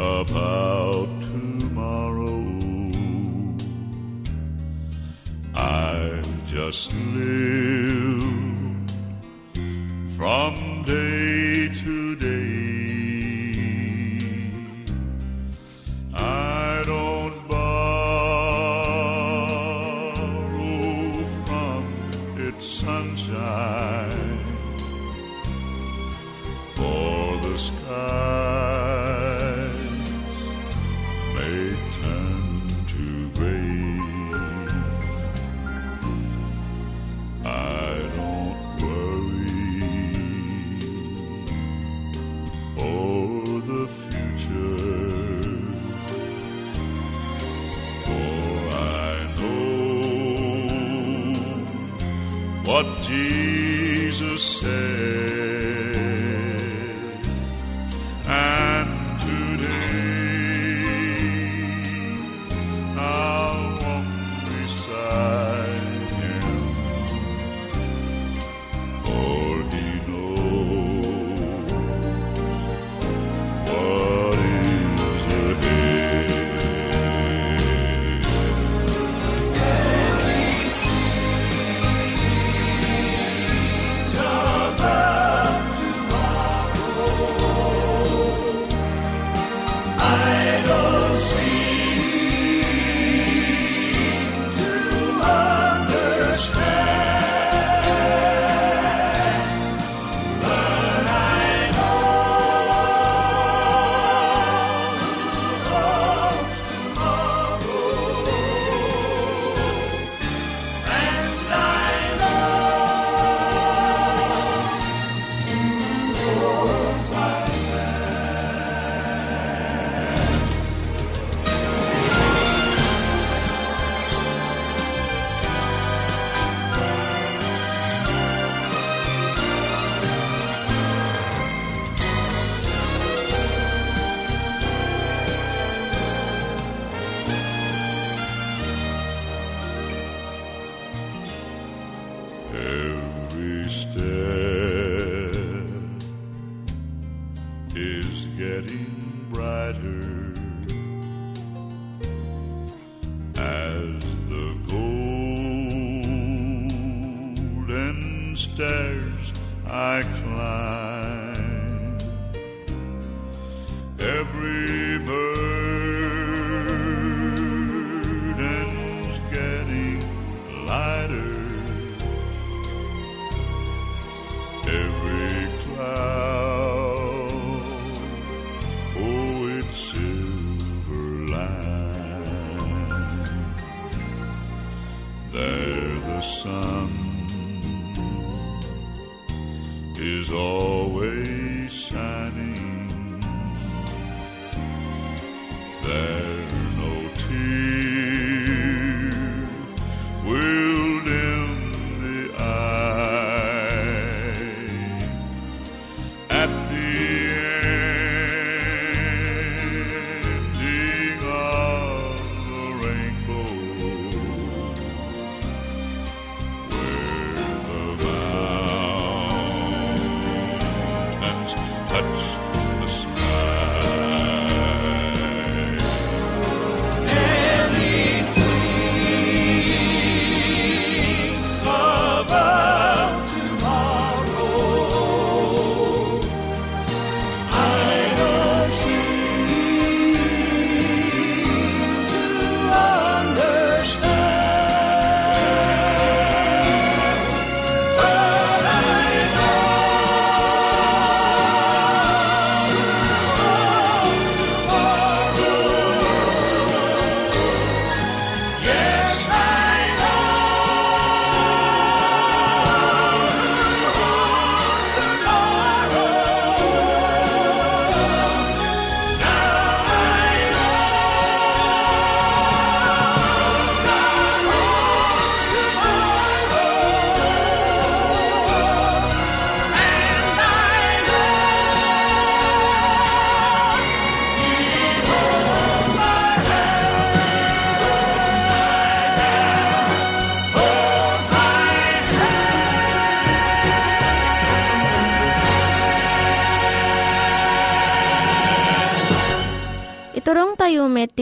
About tomorrow. I just live from day what Jesus said.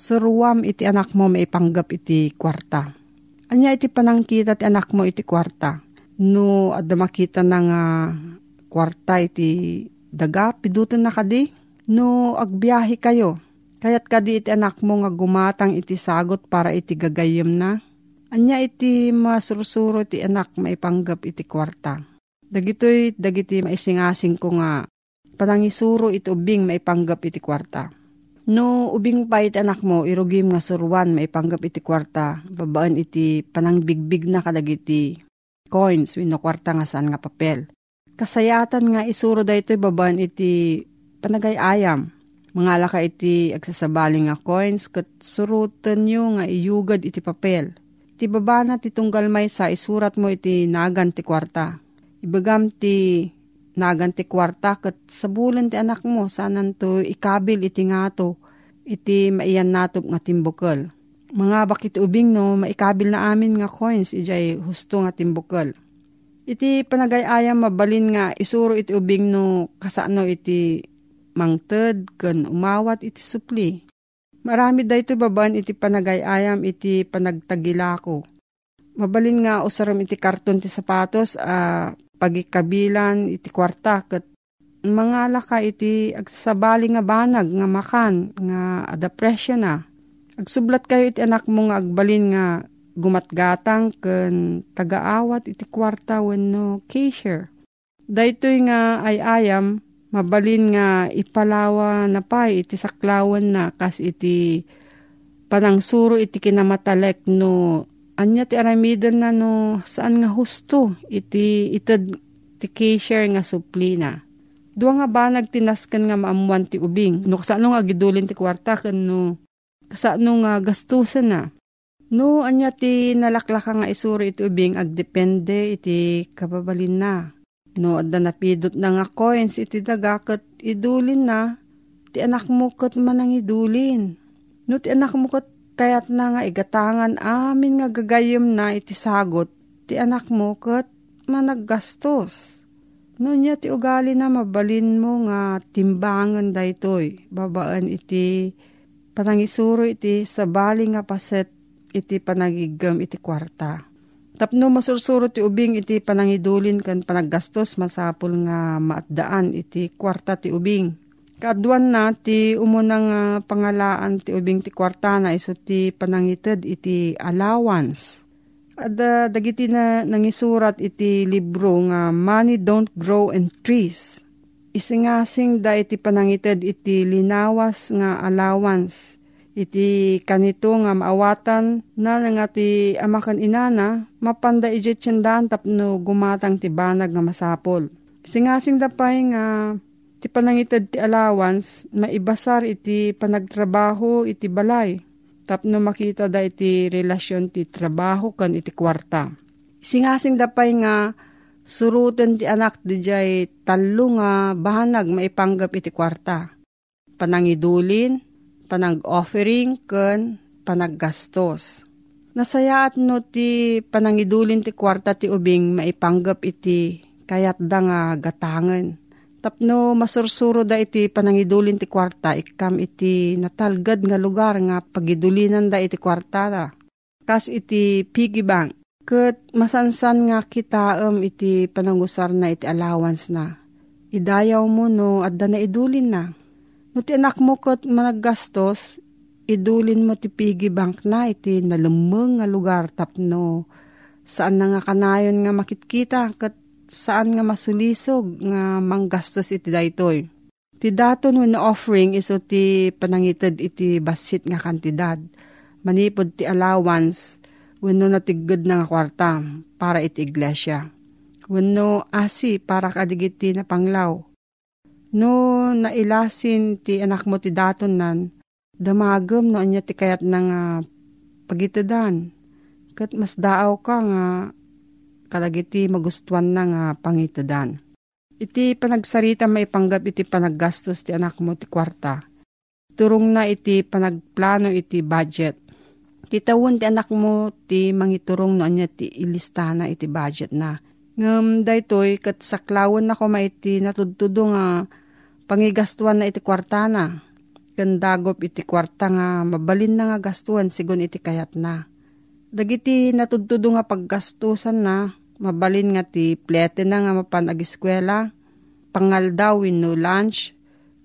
suruam iti anak mo maipanggap iti kwarta. Anya iti panangkita ti anak mo iti kwarta. No adda makita na nga kwarta iti daga piduton na kadi. No agbiyahe kayo. Kayat kadi iti anak mo nga gumatang iti sagot para iti gagayem na. Anya iti masursuro iti anak maipanggap iti kwarta. Dagitoy dagiti maisingasing ko nga panangisuro iti ubing maipanggap iti kwarta. No ubing pa iti anak mo irugim nga suruan maipanggap iti kwarta babaan iti panangbigbig na kadagiti coins wino kwarta nga saan nga papel. Kasayatan nga isuro da ito babaan iti panagayayam. Mangala ka iti agsasabaling nga coins kat surutan nyo nga iyugad iti papel. Ti babana ti tunggal may sa isurat mo iti nagan ti kwarta. Ibagam ti nagan ti kwarta kat sabulan ti anak mo sanan to ikabil iti ngato iti maiyan natop nga timbukal. Mga bakit ubing no maikabil na amin nga coins ijay husto nga timbukal. Iti panagayayam mabalin nga isuro iti ubing no kasano iti mangted ken umawat iti supli. Marami dayto babaan iti panagayayam iti panagtagilako. Mabalin nga usaram iti karton ti sapatos a pagikabilan iti kwarta ket mga laka iti agsabali nga banag nga makan nga depression na. Agsublat kayo iti anak mo nga agbalin nga gumatgatang ken tagaawat iti kwarta wenno cashier. Daytoy nga ay ayam mabalin nga ipalawa na pa iti saklawan na kas iti panangsuro iti kinamatalek no anya ti aramidan na no saan nga husto iti ited ti cashier nga suplina. Dua nga ba nagtinaskan nga maamuan ti ubing. No kasano nga gidulin ti kwarta kan no kasano nga gastusan na. No anya ti nalaklaka nga isuro iti ubing agdepende iti kababalin na. No adda napidot na nga coins iti dagakat idulin na ti anak mo kat manang idulin. No ti anak mo kat kayat na nga igatangan amin nga gagayom na iti sagot ti anak mo kat managgastos. No niya ti ugali na mabalin mo nga timbangan daytoy babaan iti panangisuro iti sabali nga paset iti panagigam iti kwarta. Tapno masursuro ti ubing iti panangidulin kan panaggastos masapul nga maatdaan iti kwarta ti ubing. Kaadwan na ti umunang uh, pangalaan ti ubing ti kwarta na iso ti panangited iti allowance. Ada dagiti na nangisurat iti libro nga Money Don't Grow in Trees. Isingasing da iti panangited iti linawas nga allowance iti kanito nga maawatan na nga ti amakan inana, mapanda iti tsendahan tapno gumatang ti banag nga masapol. Singasing dapay nga ti panangited ti allowance, maibasar iti panagtrabaho iti balay. Tapno makita da iti relasyon ti trabaho kan iti kwarta. Singasing dapay nga suruten ti anak di jay talo nga bahanag maipanggap iti kwarta. Panangidulin, panag-offering ken panaggastos. Nasayaat no ti panangidulin ti kwarta ti ubing maipanggap iti kayat da nga gatangan. Tapno masursuro da iti panangidulin ti kwarta ikam iti natalgad nga lugar nga pagidulinan da iti kwarta da. Kas iti piggy bank. Kat masansan nga kitaam iti panangusar na iti allowance na. Idayaw mo no adda na idulin na No ti anak mo kat managgastos, idulin mo ti piggy bank na iti nalumeng nga lugar tapno saan na nga kanayon nga makitkita kat saan nga masulisog nga manggastos iti daytoy. Ti daton when offering iso ti panangited iti basit nga kantidad. Manipod ti allowance wenno natigod na nga kwarta para iti iglesia. Wenno asi para kadigiti na panglaw No, nailasin ti anak mo ti daton nan, damagem no anya ti kayat na nga pagitadan. Kat mas daaw ka nga kalagiti magustuhan na nga pangitadan. Iti panagsarita may panggap iti panaggastos ti anak mo ti kwarta. Turong na iti panagplano iti budget. Titawon ti anak mo ti mangiturong no anya ti ilistana iti budget na. Ngam daytoy kat saklawon na ko maiti natudtudo nga pangigastuan na iti kwarta na. Kandagop iti kwarta nga mabalin na nga gastuan sigon iti kayat na. Dagiti natudtudo nga paggastusan na mabalin nga ti plete na nga mapan agiskwela, pangaldaw no lunch,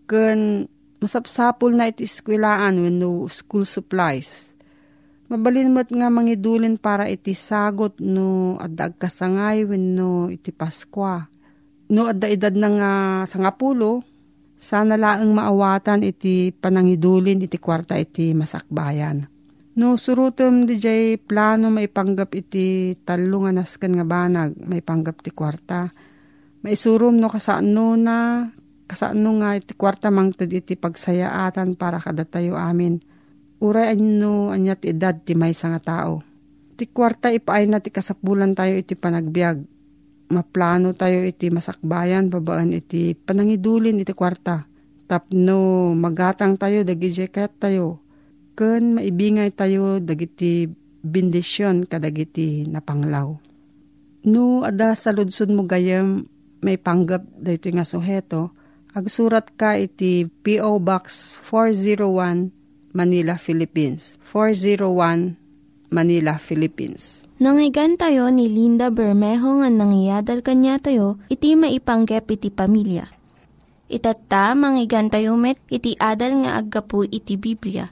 ken masapsapul na iti eskwelaan no school supplies. Mabalin mo't nga mangidulin para iti sagot no adda kasangay wenno iti Paskwa. No adda edad na nga sangapulo, sana laang maawatan iti panangidulin iti kwarta iti masakbayan. No surutom di jay plano maipanggap iti talo nga nasken nga banag maipanggap ti kwarta. Maisurum no kasano na kasano nga iti kwarta mangted iti pagsayaatan para kadatayo amin. Uray ano anya ti edad ti may nga tao. Ti kwarta ipaay na ti kasapulan tayo iti panagbiag maplano tayo iti masakbayan babaan iti panangidulin iti kwarta. Tapno magatang tayo dagiti ket tayo. Ken maibingay tayo dagiti bendisyon kadagiti napanglaw. No ada sa ludsod mo gayam may panggap dito nga suheto, agsurat ka iti P.O. Box 401 Manila, Philippines. 401 Manila, Philippines. Nangyigan tayo ni Linda Bermejo nga nangyadal kanya tayo, iti maipanggep iti pamilya. Itatta, manggigan tayo met, iti adal nga aggapu iti Biblia.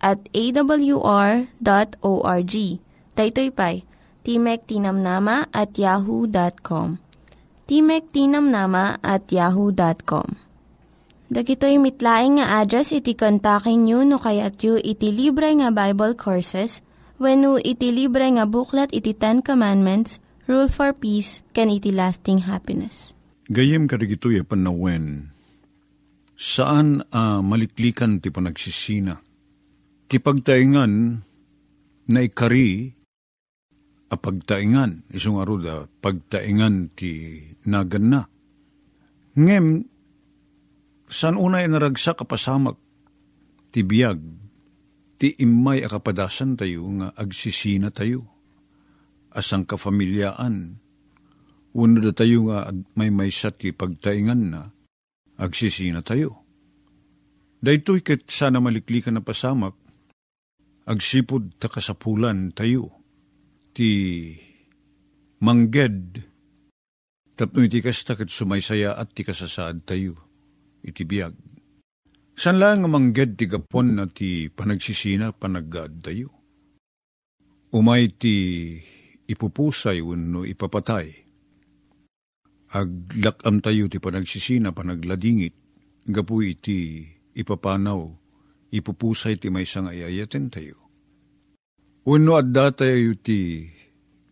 at awr.org. Daytoy pay, Timek Tinamnama at yahoo.com. Timek Tinamnama at yahoo.com. Dagitoy mitlaing nga address iti kontakin nyo no kayat yu iti libre nga Bible Courses when no iti libre nga buklat iti Ten Commandments, Rule for Peace, can iti lasting happiness. Gayem karigitoy panawen, saan a maliklikan ti panagsisina? Ti pagtaingan na ikari a pagtaingan, isong aruda, pagtaingan ti nagan na. Ngem, saan unay naragsak kapasamak ti biyag, ti imay akapadasan tayo nga agsisina tayo. Asang kafamilyaan, Uno da tayo nga may may ti pagtaingan na, agsisina tayo. Daytoy ket sana maliklikan na pasamak, agsipod ta kasapulan tayo, ti mangged, tapno iti kasta ket sumaysaya at ti kasasaad tayo, iti biyag. San lang nga mangged ti gapon na ti panagsisina panagad tayo. Umay ti ipupusay wenno ipapatay. Aglakam tayo ti panagsisina, panagladingit, gapu iti ipapanaw, ipupusay ti may sang ayayaten tayo. Uno adda tayo ti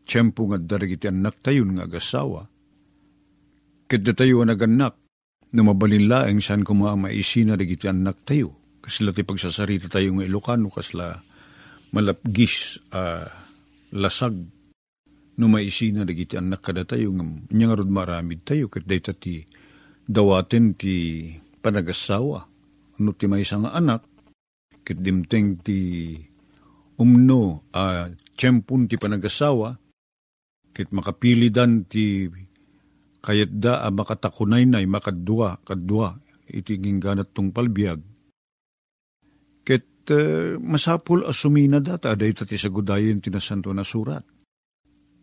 tiyempo nga darigiti anak tayo nga agasawa, kada tayo naganak, na mabalin laeng saan ko mga maisina rigiti anak tayo. Kasla ti pagsasarita tayo nga Ilocano, kasla malapgis uh, lasag no maisina dagiti anak kada tayo nga maramid tayo ket dayta ti dawaten ti panagasawa no ti maysa nga anak ket dimteng ti umno a uh, tiyempon ti panagasawa ket makapilidan ti kayat da a makatakunay na makadua kadua iti gingganat tong palbiag ket uh, masapul asumina data aday ti sagudayin ti nasanto na surat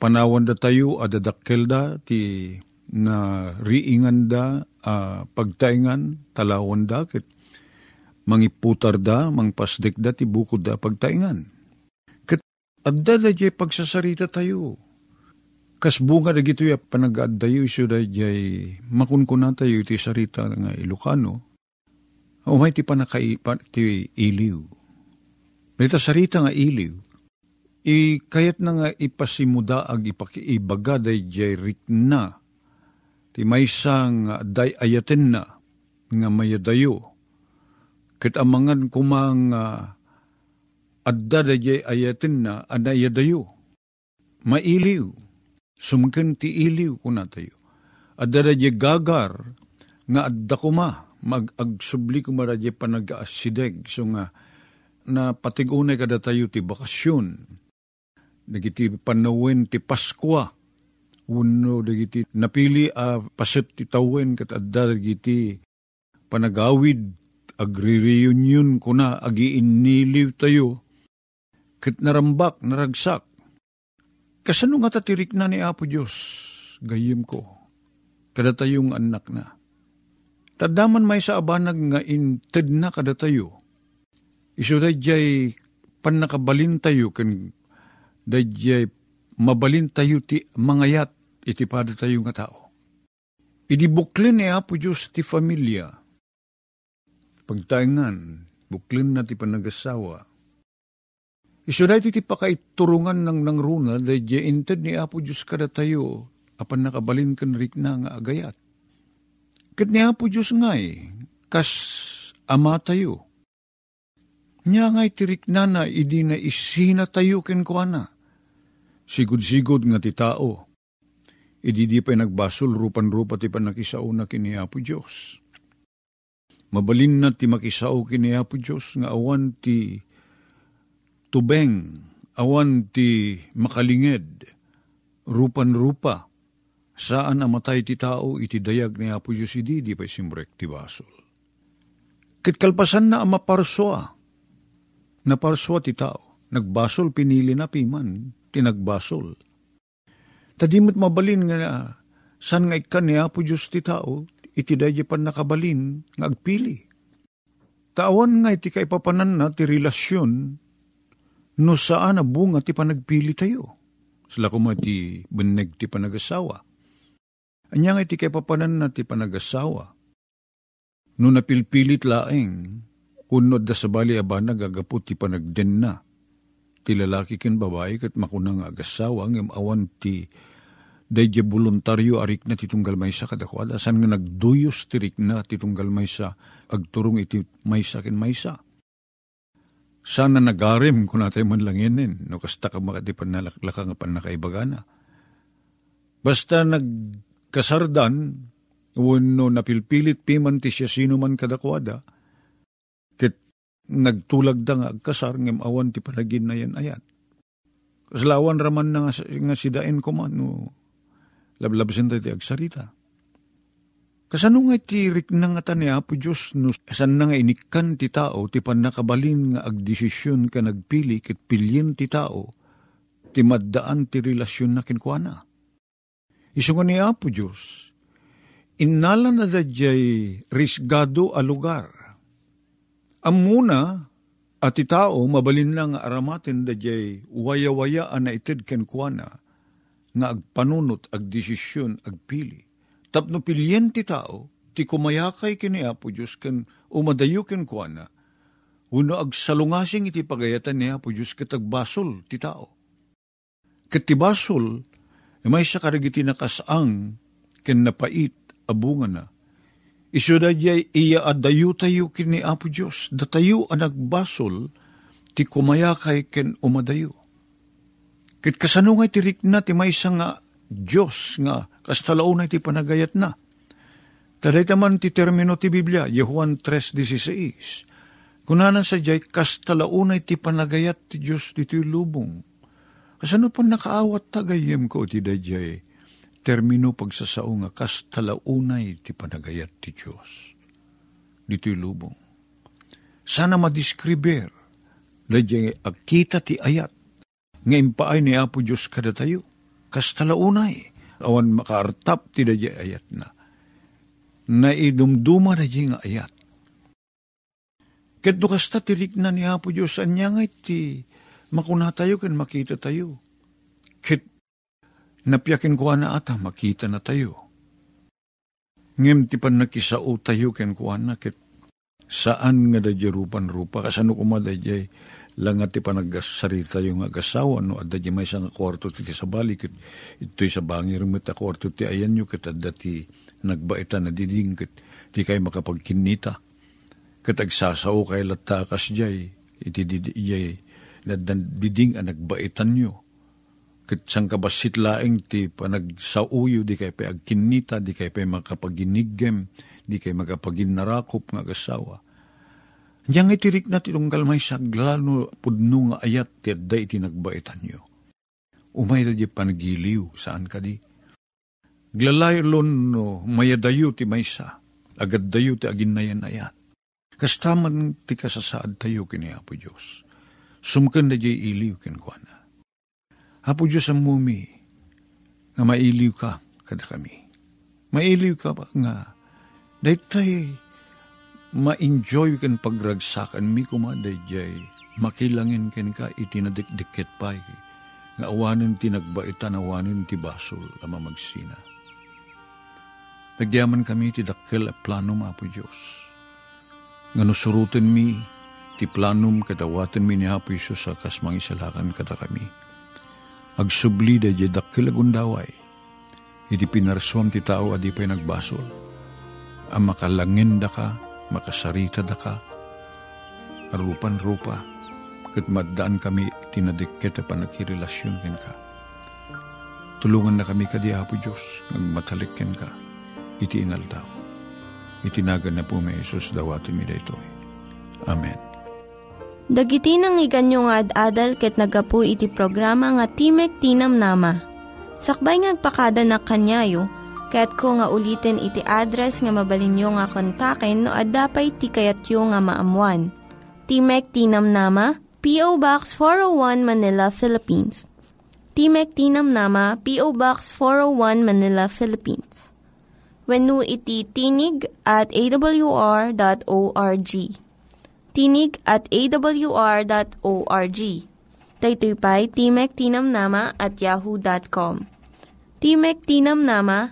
panawan da tayo adadakkel da ti na riingan da uh, pagtaingan talawan da ket mangiputar da mangpasdek da ti bukod da pagtaingan. Ket adda da jay pagsasarita tayo. Kas bunga da gito ya panagaad tayo iso da jay makunkuna tayo ti sarita nga Ilocano umay ti panakai pa, ti iliw. Ita sarita nga iliw. I kayat na nga ipasimuda ag ipakiibaga day jay na, ti may sang day ayaten na, nga mayadayo. Kat amangan kumang uh, adda day jay ayaten na, anayadayo. Mailiw, sumken ti iliw kuna tayo. Adda day jay gagar, nga adda kuma, mag-agsubli kumara jay panag-asideg, so nga, na patigunay kada tayo ti bakasyon, dagiti panawin ti Paskwa, uno dagiti napili a uh, paset ti tawen kat adda dagiti panagawid agri-reunion ko na agiiniliw tayo. Kat narambak naragsak. Kasano nga tatirik na ni Apo Diyos? Gayim ko. Kada tayong anak na. Tadaman may sa abanag nga inted na kada tayo. Iso jay panakabalin tayo kan Dayjay mabalin tayo ti mangayat iti pada tayo nga tao. Idi buklin ni Apo Diyos ti familia. Pagtaingan, buklin na ti panagasawa. Iso da ti pakaiturungan ng nang runa, dayjay inted ni Apo Diyos kada tayo, apan nakabalin kan rik na nga agayat. Kat ni Apo Diyos ngay, kas ama tayo, Nya ngay tirik na na, idi na isina tayo ken kuana. Sigud-sigud nga ti tao. Idi di pa nagbasol rupan-rupa ti panakisao na kini Apo Diyos. Mabalin na ti makisao kini Apo Diyos nga awan ti tubeng, awan ti makalinged, rupan-rupa, saan amatay ti tao iti dayag ni Apo Diyos idi di pa simbrek ti basol. Kitkalpasan na amaparsoa, naparswa ti tao. Nagbasol pinili na piman, tinagbasol. Tadimot mabalin nga san nga ikan ni Apo Diyos ti tao, iti dahi pan nakabalin nga agpili. Tawan nga iti kaipapanan na ti relasyon no saan na bunga ti panagpili tayo. Sila kuma ti beneg ti panagasawa. Anya nga iti kaipapanan na ti panagasawa. No napilpilit laeng, unod da sabali aba nagagapot ti panagden na. Ti lalaki ken babae kat makuna nga agasawa ngem awan ti Dayjay voluntaryo arik na titunggal maysa kadakwada. San nga nagduyos tirik na titunggal maysa agturong iti maysa kin maysa. Sana nagarim kung natay man langinin, no kasta ka makatipan na laklaka nga pan nakaibagana. Basta nagkasardan, wano napilpilit piman ti siya sino man kadakwada, kit nagtulag da nga agkasar, ngem awan ti panagin na yan ayat. Kaslawan raman na nga, nga sidain ko man, no, lablabsin tayo ti agsarita. Kasano nga ti riknang nga tani Apo Diyos no san nga inikan ti tao ti panakabalin nga agdesisyon ka nagpili kit pilyin ti tao ti maddaan ti relasyon na kinkwana. Iso nga ni Apo Diyos, innala na dadyay risgado a lugar. Amuna at ti tao mabalin lang aramatin dadyay waya-waya na itid kenkwana nga agpanunot, agdesisyon, agpili. Tapno pilyen ti tao, ti kumayakay kini Apo Diyos kan umadayo ken kuana, uno agsalungasing iti pagayatan ni Apo Diyos katagbasol ti tao. Kat ti basol, may sa karagiti nakasang ken napait abunga na. Iso da jay iya adayo tayo kini Apo Diyos, datayo ang nagbasol, ti kumayakay ken umadayo. Kit kasano nga tirik na ti may nga Diyos nga kastalao na ti panagayat na. Taday taman ti termino ti Biblia, Juan 3.16. Kunanan sa jay, kastalao na ti panagayat ti Diyos dito lubong. Kasano pa nakaawat tagayem ko ti dayjay, termino pagsasao nga kastalaunay ti panagayat ti Diyos. Dito lubong. Sana madiskriber, dayjay akita ti ayat, nga impaay ni Apo Diyos kada tayo. Kastalaunay, awan makaartap ti dadya ayat na. Naidumduma na nga ayat. Ket do kasta tirik na ni Apo Diyos, anya nga iti makuna tayo kan makita tayo. Ket napyakin ko na ata makita na tayo. Ngem ti pan nakisao tayo ken kuana ket saan nga dadya rupan rupa kasano kumadadya lang ti panaggasarita yung agasawa no? Adda di may nga kwarto ti sa balik ito'y sa bangir mo ta kwarto ti ayan nyo kat adda ti nagbaita na diding kat ti kay makapagkinita. Kat agsasao kay latakas jay iti didiyay nadan diding ang nagbaitan nyo. Kat sang kabasit laeng ti panagsauyo di kay pa agkinita di kay pa makapaginigem di kay makapaginnarakop nga agasawa Yang itirik na titunggal may saglano pudno nga ayat ti adda iti nagbaitan nyo. Umay da di panagiliw saan ka di. Glalayalon no mayadayo ti maysa, agad dayo ti agin na yan ayat. Kastaman ti kasasaad tayo kini Apo Diyos. Sumkan na di iliw kinkwana. Apo Diyos ang mumi, nga mailiw ka kada kami. Mailiw ka nga, dahil ma-enjoy kan pagragsakan mi kumaday jay makilangin ken ka itinadikdikit pa nga awanin tinagbaitan awanin ti basol ama magsina. Nagyaman kami ti dakkel a plano mapo Diyos. Nga nusurutin mi ti planum katawatin mi ni Apo Isus sa kasmangisalakan kata kami. Agsubli da jay dakkel agundaway. Iti pinarswam ti tao adi pa'y nagbasol. Ang makalangin da ka, makasarita da ka, arupan-rupa, kat maddaan kami tinadikket a panakirelasyon ken ka. Tulungan na kami kadi Apo Diyos, ngagmatalik ken ka, iti inaldaw. Itinagan na po may Isus dawatin mi dayto. Amen. Dagiti nang iganyo nga ad-adal ket nagapu iti programa nga Timek Tinam Nama. Sakbay ngagpakada na kanyayo, Kaya't ko nga ulitin iti address nga mabalinyo nga kontaken no ad-dapay tikayatyo nga maamuan. Timek Tinam Nama, P.O. Box 401 Manila, Philippines. Timek Tinam Nama, P.O. Box 401 Manila, Philippines. wenno iti tinig at awr.org. Tinig at awr.org. Daytoy pa'y Timek Tinamnama at yahoo.com. Timek Tinamnama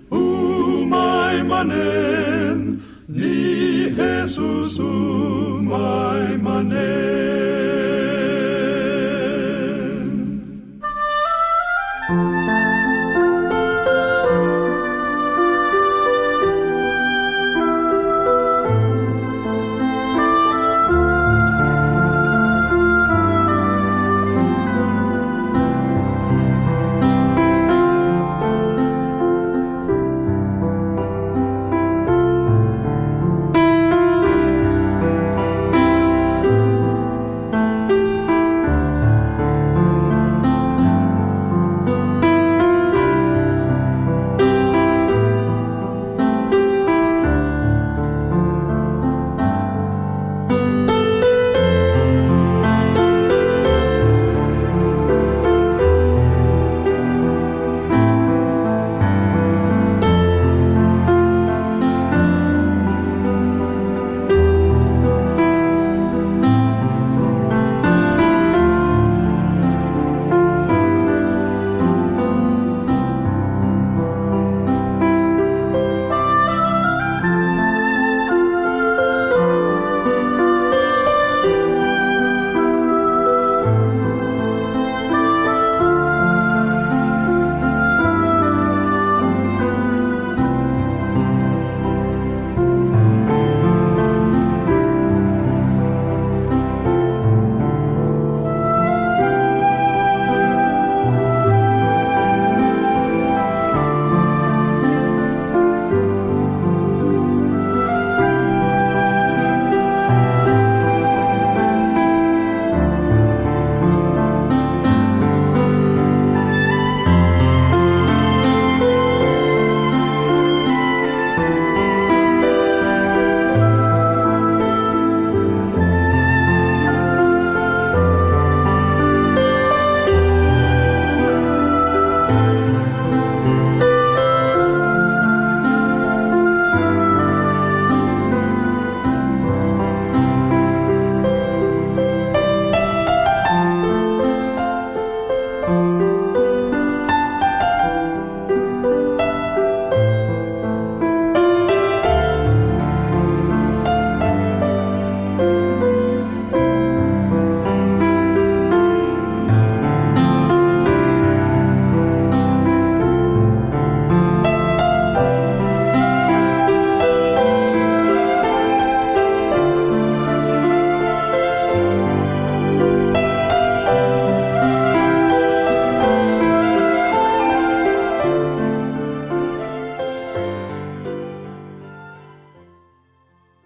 my maimanen, ni Jesus, o maimanen.